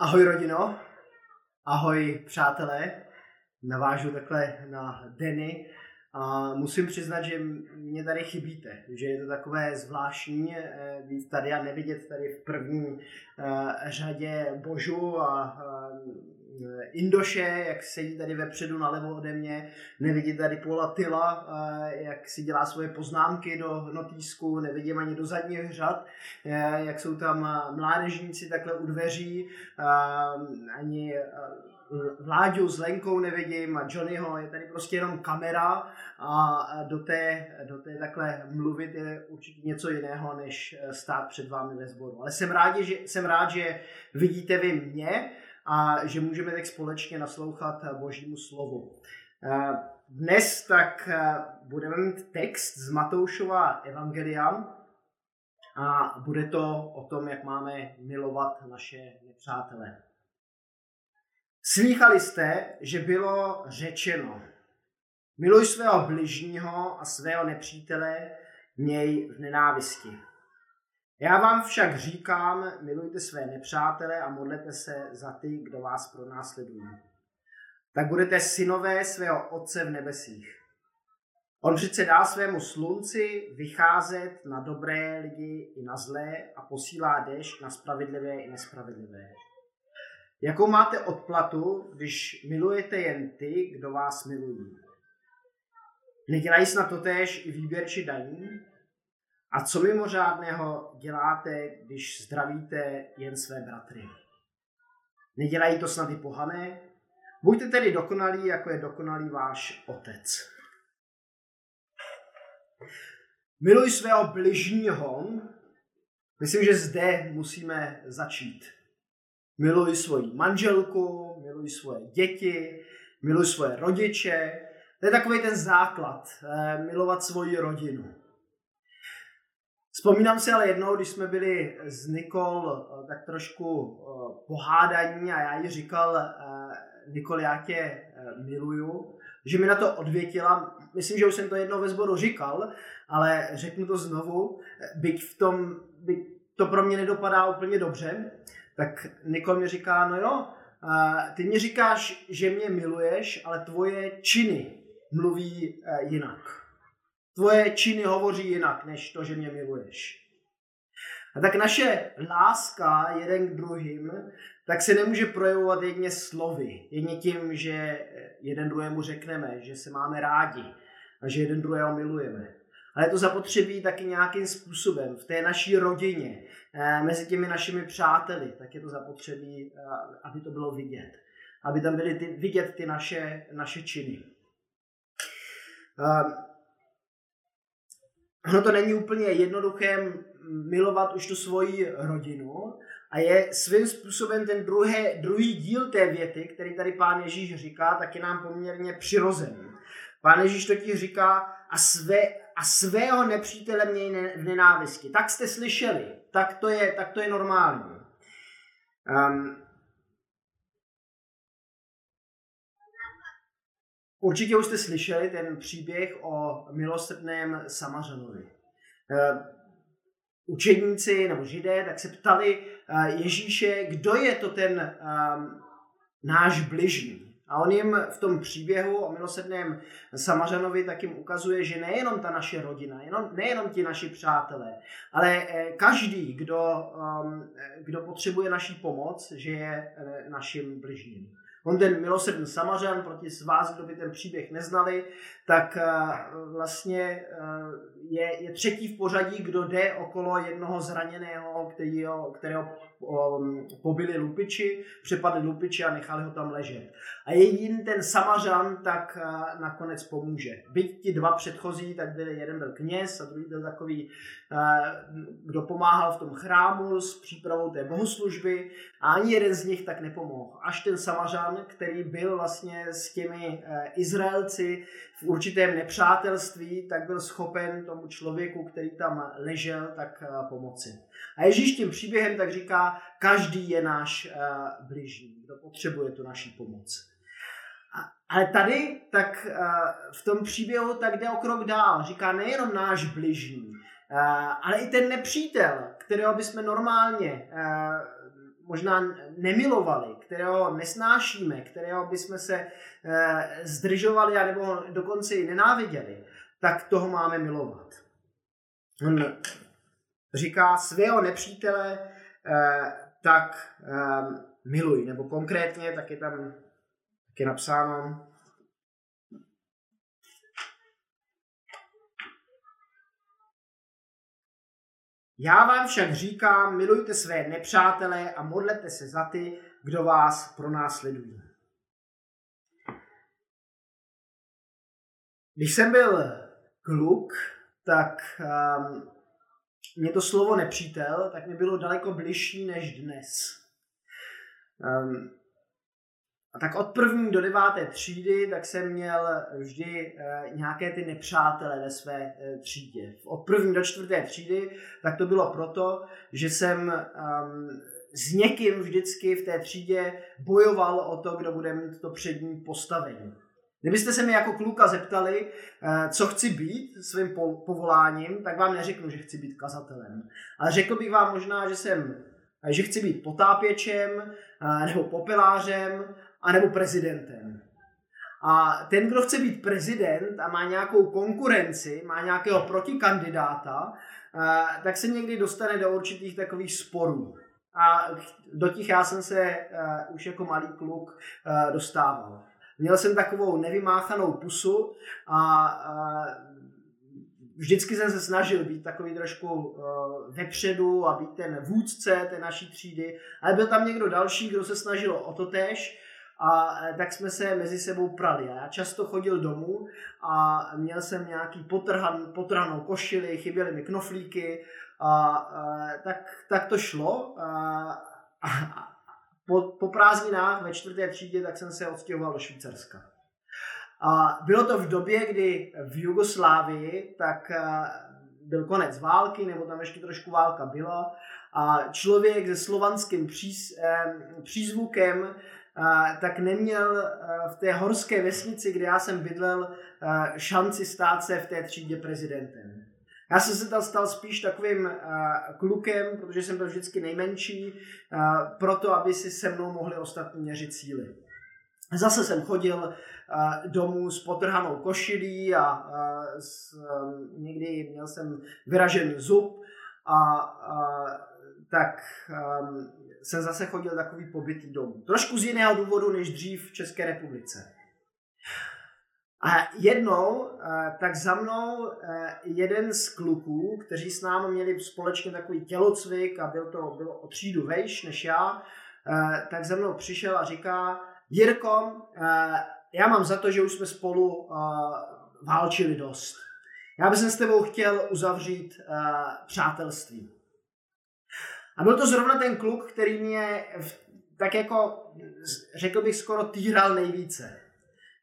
Ahoj rodino, ahoj přátelé, navážu takhle na Denny. A musím přiznat, že mě tady chybíte, že je to takové zvláštní eh, být tady a nevidět tady v první eh, řadě Božu a eh, Indoše, jak sedí tady vepředu nalevo ode mě, nevidím tady Paula Tyla, jak si dělá svoje poznámky do notýsku, nevidím ani do zadních řad, jak jsou tam mládežníci takhle u dveří, ani Vláďu s Lenkou nevidím a Johnnyho, je tady prostě jenom kamera a do té, do té takhle mluvit je určitě něco jiného, než stát před vámi ve sboru. Ale jsem rád, že, jsem rád, že vidíte vy mě a že můžeme tak společně naslouchat Božímu slovu. Dnes tak budeme mít text z Matoušova Evangelia a bude to o tom, jak máme milovat naše nepřátele. Slýchali jste, že bylo řečeno, miluj svého bližního a svého nepřítele měj v nenávisti. Já vám však říkám, milujte své nepřátele a modlete se za ty, kdo vás pronásledují. Tak budete synové svého Otce v nebesích. On přece dá svému slunci vycházet na dobré lidi i na zlé a posílá dešť na spravedlivé i nespravedlivé. Jakou máte odplatu, když milujete jen ty, kdo vás milují? Nedělají snad totéž i výběrči daní? A co mimořádného děláte, když zdravíte jen své bratry? Nedělají to snad i pohané? Buďte tedy dokonalí, jako je dokonalý váš otec. Miluj svého bližního. Myslím, že zde musíme začít. Miluj svoji manželku, miluj svoje děti, miluj svoje rodiče. To je takový ten základ, eh, milovat svoji rodinu. Vzpomínám si ale jednou, když jsme byli s Nikol eh, tak trošku eh, pohádaní a já jí říkal, Nikol, já tě miluju, že mi na to odvětila, myslím, že už jsem to jednou ve sboru říkal, ale řeknu to znovu, byť v tom, byť to pro mě nedopadá úplně dobře, tak Nikol mi říká, no jo, ty mi říkáš, že mě miluješ, ale tvoje činy mluví jinak. Tvoje činy hovoří jinak, než to, že mě miluješ. A tak naše láska jeden k druhým, tak se nemůže projevovat jedně slovy, jedně tím, že jeden druhému řekneme, že se máme rádi a že jeden druhého milujeme. Ale je to zapotřebí taky nějakým způsobem v té naší rodině, eh, mezi těmi našimi přáteli, tak je to zapotřebí, eh, aby to bylo vidět. Aby tam byly ty, vidět ty naše, naše činy. Ono to není úplně jednoduché milovat už tu svoji rodinu a je svým způsobem ten druhé, druhý díl té věty, který tady pán Ježíš říká, tak je nám poměrně přirozený. Pán Ježíš totiž říká, a, své, a svého nepřítele měj v nenávisti. Tak jste slyšeli, tak to je, tak to je normální. Um, určitě už jste slyšeli ten příběh o milosrdném Samařanovi. Uh, učedníci nebo židé tak se ptali uh, Ježíše, kdo je to ten um, náš bližní. A on jim v tom příběhu o milosedném Samařanovi tak jim ukazuje, že nejenom ta naše rodina, jenom, nejenom ti naši přátelé, ale eh, každý, kdo, kdo potřebuje naší pomoc, že je eh, naším bližním. On ten milosrdný Samařan, proti z vás, kdo by ten příběh neznali, tak eh, vlastně je, je třetí v pořadí, kdo jde okolo jednoho zraněného, kterého, kterého pobili lupiči, přepadli lupiči a nechali ho tam ležet. A jediný ten Samařan tak nakonec pomůže. Byť ti dva předchozí, tak byli, jeden byl kněz a druhý byl takový, kdo pomáhal v tom chrámu s přípravou té bohoslužby a ani jeden z nich tak nepomohl. Až ten Samařan, který byl vlastně s těmi Izraelci v určitém nepřátelství, tak byl schopen tomu člověku, který tam ležel, tak pomoci. A Ježíš tím příběhem tak říká, každý je náš uh, bližní, kdo potřebuje tu naší pomoc. A, ale tady, tak uh, v tom příběhu tak jde o krok dál. Říká nejenom náš bližní, uh, ale i ten nepřítel, kterého bychom normálně uh, možná nemilovali, kterého nesnášíme, kterého bychom se eh, zdržovali a nebo dokonce i nenáviděli, tak toho máme milovat. On říká svého nepřítele, eh, tak eh, miluj, nebo konkrétně, tak je tam tak je napsáno, Já vám však říkám, milujte své nepřátele a modlete se za ty, kdo vás pronásledují. Když jsem byl kluk, tak um, mě to slovo nepřítel, tak mi bylo daleko bližší než dnes. Um, a tak od první do deváté třídy tak jsem měl vždy e, nějaké ty nepřátele ve své e, třídě. Od první do čtvrté třídy tak to bylo proto, že jsem um, s někým vždycky v té třídě bojoval o to, kdo bude mít to přední postavení. Kdybyste se mi jako kluka zeptali, e, co chci být svým povoláním, tak vám neřeknu, že chci být kazatelem. Ale řekl bych vám možná, že jsem že chci být potápěčem, nebo popelářem, anebo prezidentem. A ten, kdo chce být prezident a má nějakou konkurenci, má nějakého protikandidáta, tak se někdy dostane do určitých takových sporů. A do těch já jsem se už jako malý kluk dostával. Měl jsem takovou nevymáchanou pusu a vždycky jsem se snažil být takový trošku uh, vepředu a být ten vůdce té naší třídy, ale byl tam někdo další, kdo se snažil o to tež a eh, tak jsme se mezi sebou prali. A já často chodil domů a měl jsem nějaký potrhan, potrhanou košili, chyběly mi knoflíky a, a eh, tak, tak to šlo. A, a, po, po prázdninách ve čtvrté třídě tak jsem se odstěhoval do Švýcarska. A bylo to v době, kdy v Jugoslávii tak eh, byl konec války, nebo tam ještě trošku válka byla, a člověk se slovanským příz, eh, přízvukem eh, tak neměl v té horské vesnici, kde já jsem bydlel, šanci stát se v té třídě prezidentem. Já jsem se tam stal spíš takovým klukem, protože jsem byl vždycky nejmenší, proto aby si se mnou mohli ostatní měřit síly. Zase jsem chodil domů s potrhanou košilí a, s, um, někdy měl jsem vyražený zub a, a tak um, jsem zase chodil takový pobytý domů. Trošku z jiného důvodu než dřív v České republice. A jednou, tak za mnou jeden z kluků, kteří s námi měli společně takový tělocvik a byl to bylo o třídu vejš než já, tak za mnou přišel a říká, Jirko, já mám za to, že už jsme spolu válčili dost. Já bych s tebou chtěl uzavřít přátelství. A byl to zrovna ten kluk, který mě tak jako, řekl bych, skoro týral nejvíce.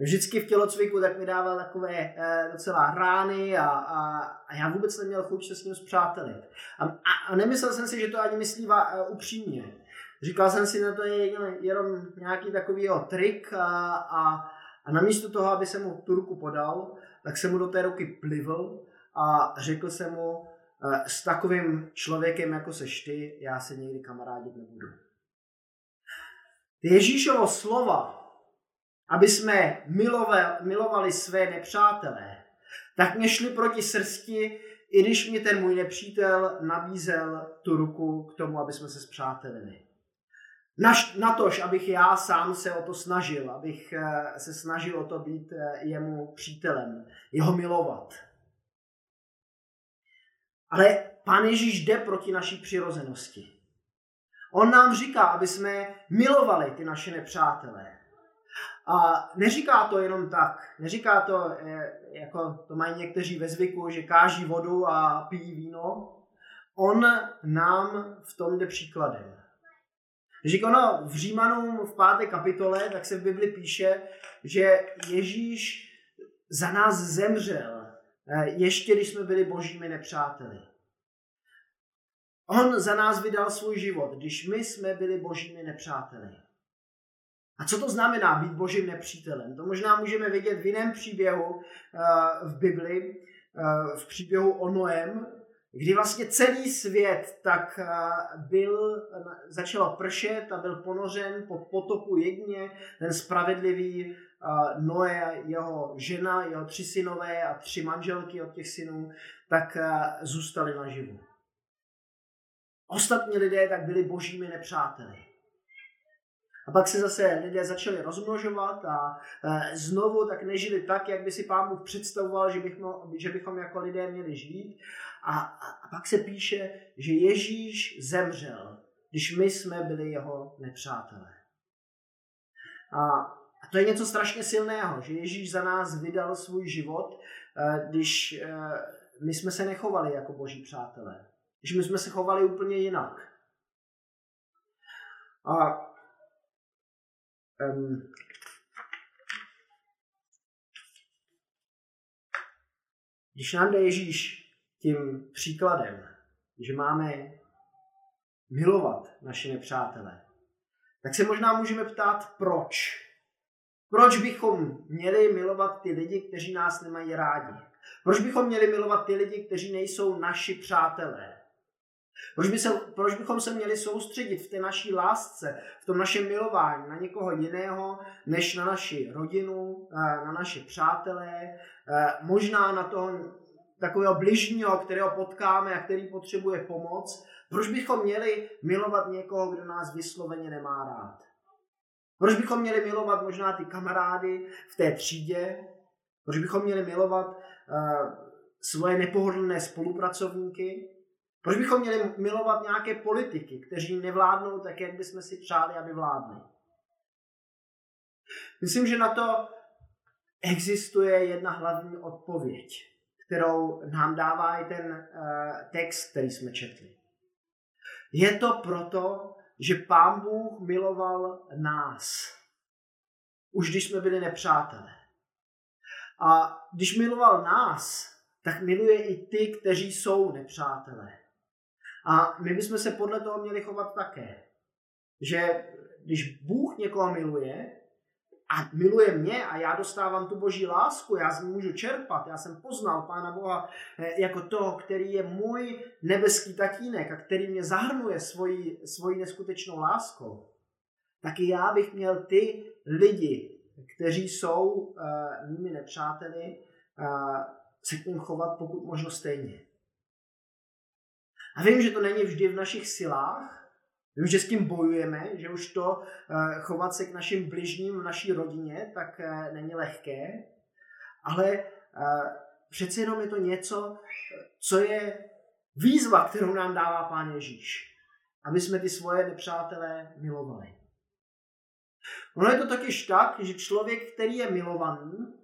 Vždycky v tělocviku tak mi dával takové uh, docela rány a, a, a já vůbec neměl chuť se s ním zpřátelit. A, a, a nemyslel jsem si, že to ani myslí uh, upřímně. Říkal jsem si, že to je jenom nějaký takový trik a, a, a namísto toho, aby se mu tu ruku podal, tak se mu do té ruky plivl a řekl jsem mu, e, s takovým člověkem, jako seš ty, já se někdy kamarádit nebudu. Ježíšovo slova, aby jsme milovali, své nepřátelé, tak mě šli proti srsti, i když mě ten můj nepřítel nabízel tu ruku k tomu, aby jsme se zpřátelili. Na tož, abych já sám se o to snažil, abych eh, se snažil o to být eh, jemu přítelem, jeho milovat. Ale Pán Ježíš jde proti naší přirozenosti. On nám říká, aby jsme milovali ty naše nepřátelé. A neříká to jenom tak. Neříká to, eh, jako to mají někteří ve zvyku, že káží vodu a pijí víno. On nám v tom jde příkladem. Když ono v Římanům v páté kapitole, tak se v Bibli píše, že Ježíš za nás zemřel, eh, ještě když jsme byli božími nepřáteli. On za nás vydal svůj život, když my jsme byli božími nepřáteli. A co to znamená být božím nepřítelem? To možná můžeme vidět v jiném příběhu eh, v Bibli, eh, v příběhu o Noem, kdy vlastně celý svět tak eh, byl, začalo pršet a byl ponořen pod potopu jedně, ten spravedlivý Noé, jeho žena, jeho tři synové a tři manželky od těch synů, tak zůstali naživu. Ostatní lidé tak byli božími nepřáteli. A pak se zase lidé začali rozmnožovat a znovu tak nežili tak, jak by si pán Bůh představoval, že bychom, že bychom jako lidé měli žít. A, a pak se píše, že Ježíš zemřel, když my jsme byli jeho nepřátelé. A, a to je něco strašně silného, že Ježíš za nás vydal svůj život, když my jsme se nechovali jako boží přátelé. Když my jsme se chovali úplně jinak. A um, když nám jde Ježíš tím příkladem, že máme milovat naše nepřátele, tak se možná můžeme ptát, proč. Proč bychom měli milovat ty lidi, kteří nás nemají rádi? Proč bychom měli milovat ty lidi, kteří nejsou naši přátelé? Proč, by se, proč bychom se měli soustředit v té naší lásce, v tom našem milování na někoho jiného, než na naši rodinu, eh, na naše přátelé, eh, možná na toho takového bližního, kterého potkáme a který potřebuje pomoc, proč bychom měli milovat někoho, kdo nás vysloveně nemá rád? Proč bychom měli milovat možná ty kamarády v té třídě? Proč bychom měli milovat uh, svoje nepohodlné spolupracovníky? Proč bychom měli milovat nějaké politiky, kteří nevládnou tak, jak bychom si přáli, aby vládli? Myslím, že na to existuje jedna hlavní odpověď kterou nám dává i ten uh, text, který jsme četli. Je to proto, že Pán Bůh miloval nás, už když jsme byli nepřátelé. A když miloval nás, tak miluje i ty, kteří jsou nepřátelé. A my bychom se podle toho měli chovat také. Že když Bůh někoho miluje, a miluje mě a já dostávám tu boží lásku, já z ní můžu čerpat. Já jsem poznal Pána Boha eh, jako toho, který je můj nebeský tatínek a který mě zahrnuje svojí, svojí neskutečnou láskou. Taky já bych měl ty lidi, kteří jsou uh, mými nepřáteli, uh, se k ním chovat pokud možno stejně. A vím, že to není vždy v našich silách, Vím, že s tím bojujeme, že už to eh, chovat se k našim bližním v naší rodině, tak eh, není lehké, ale eh, přece jenom je to něco, co je výzva, kterou nám dává Pán Ježíš, aby jsme ty svoje nepřátelé milovali. Ono je to totiž tak, že člověk, který je milovaný,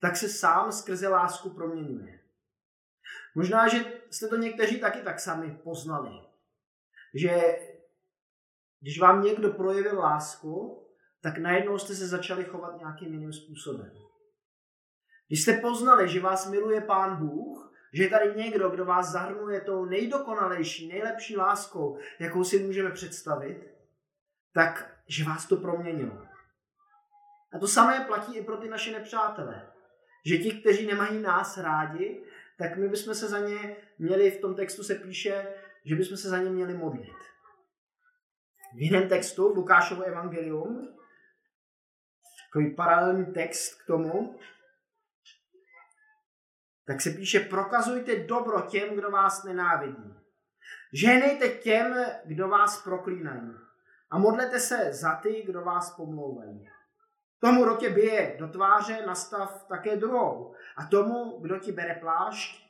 tak se sám skrze lásku proměňuje. Možná, že jste to někteří taky tak sami poznali. Že když vám někdo projevil lásku, tak najednou jste se začali chovat nějakým jiným způsobem. Když jste poznali, že vás miluje Pán Bůh, že je tady někdo, kdo vás zahrnuje tou nejdokonalejší, nejlepší láskou, jakou si můžeme představit, tak že vás to proměnilo. A to samé platí i pro ty naše nepřátelé. Že ti, kteří nemají nás rádi, tak my bychom se za ně měli, v tom textu se píše, že bychom se za ně měli modlit v jiném textu, v Lukášovu evangelium, takový paralelní text k tomu, tak se píše, prokazujte dobro těm, kdo vás nenávidí. Ženejte těm, kdo vás proklínají. A modlete se za ty, kdo vás pomlouvají. Tomu, kdo tě bije do tváře, nastav také druhou. A tomu, kdo ti bere plášť,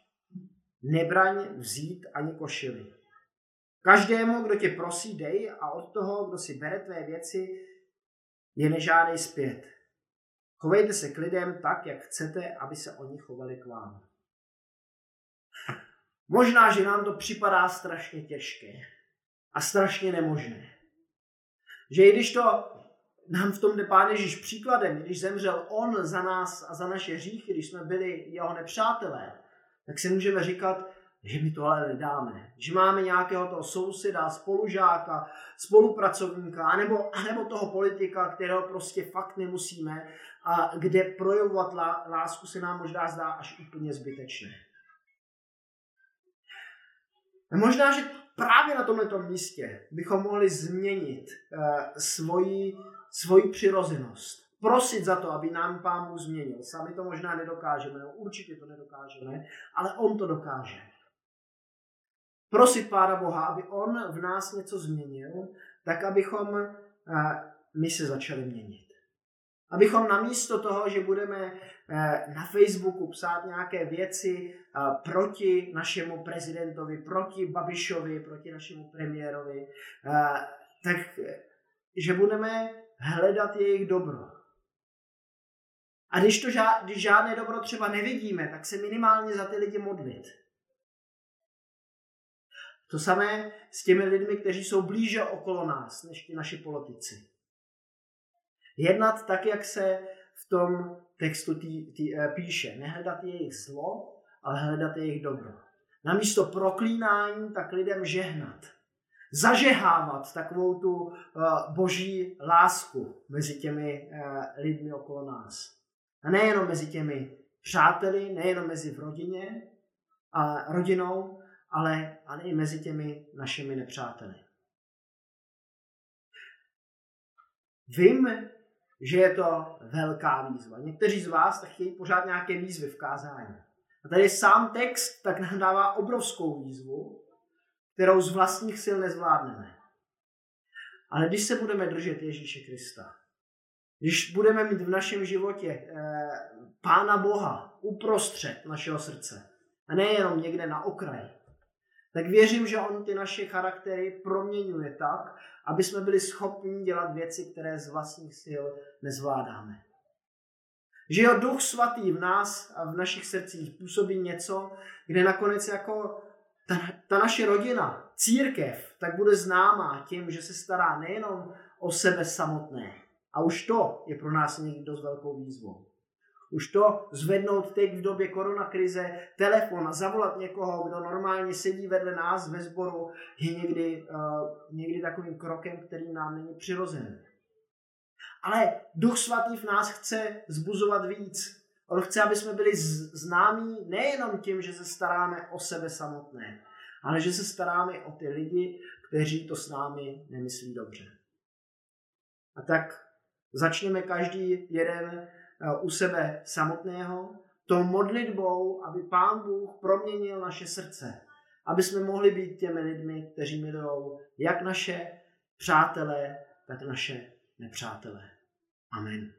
nebraň vzít ani košily. Každému, kdo tě prosí, dej a od toho, kdo si bere tvé věci, je nežádej zpět. Chovejte se k lidem tak, jak chcete, aby se oni chovali k vám. Možná, že nám to připadá strašně těžké a strašně nemožné. Že i když to nám v tom jde Pán Ježíš příkladem, když zemřel On za nás a za naše hříchy, když jsme byli jeho nepřátelé, tak si můžeme říkat, že my to ale nedáme. Že máme nějakého toho souseda, spolužáka, spolupracovníka, anebo, anebo toho politika, kterého prostě fakt nemusíme a kde projevovat lásku se nám možná zdá až úplně zbytečné. A možná, že právě na tomto místě bychom mohli změnit uh, svoji, svoji přirozenost. Prosit za to, aby nám Pán Bůh změnil. Sami to možná nedokážeme, no určitě to nedokážeme, ale On to dokáže. Prosit Pána Boha, aby On v nás něco změnil, tak abychom uh, my se začali měnit. Abychom namísto toho, že budeme eh, na Facebooku psát nějaké věci eh, proti našemu prezidentovi, proti Babišovi, proti našemu premiérovi, eh, tak že budeme hledat jejich dobro. A když, to žád, když žádné dobro třeba nevidíme, tak se minimálně za ty lidi modlit. To samé s těmi lidmi, kteří jsou blíže okolo nás, než ti naši politici. Jednat tak, jak se v tom textu tý, tý, uh, píše. Nehledat jejich zlo, ale hledat jejich dobro. Namísto proklínání, tak lidem žehnat. Zažehávat takovou tu uh, boží lásku mezi těmi uh, lidmi okolo nás. A nejenom mezi těmi přáteli, nejenom mezi v rodině a rodinou, ale, ale i mezi těmi našimi nepřáteli. Vím, že je to velká výzva. Někteří z vás tak chtějí pořád nějaké výzvy v kázání. A tady sám text tak nám dává obrovskou výzvu, kterou z vlastních sil nezvládneme. Ale když se budeme držet Ježíše Krista, když budeme mít v našem životě eh, Pána Boha uprostřed našeho srdce, a nejenom někde na okraji, tak věřím, že on ty naše charaktery proměňuje tak, aby jsme byli schopni dělat věci, které z vlastních sil nezvládáme. Že jeho duch svatý v nás a v našich srdcích působí něco, kde nakonec jako ta, naše rodina, církev, tak bude známá tím, že se stará nejenom o sebe samotné. A už to je pro nás někdy dost velkou výzvou. Už to zvednout teď v době koronakrize, telefon a zavolat někoho, kdo normálně sedí vedle nás ve sboru, je někdy, uh, někdy takovým krokem, který nám není přirozený. Ale Duch Svatý v nás chce zbuzovat víc. On chce, aby jsme byli známí nejenom tím, že se staráme o sebe samotné, ale že se staráme o ty lidi, kteří to s námi nemyslí dobře. A tak začneme každý jeden Eh, u sebe samotného, tou modlitbou, aby Pán Bůh proměnil naše srdce, aby jsme mohli být těmi lidmi, kteří milují jak naše přátelé, tak naše nepřátelé. Amen.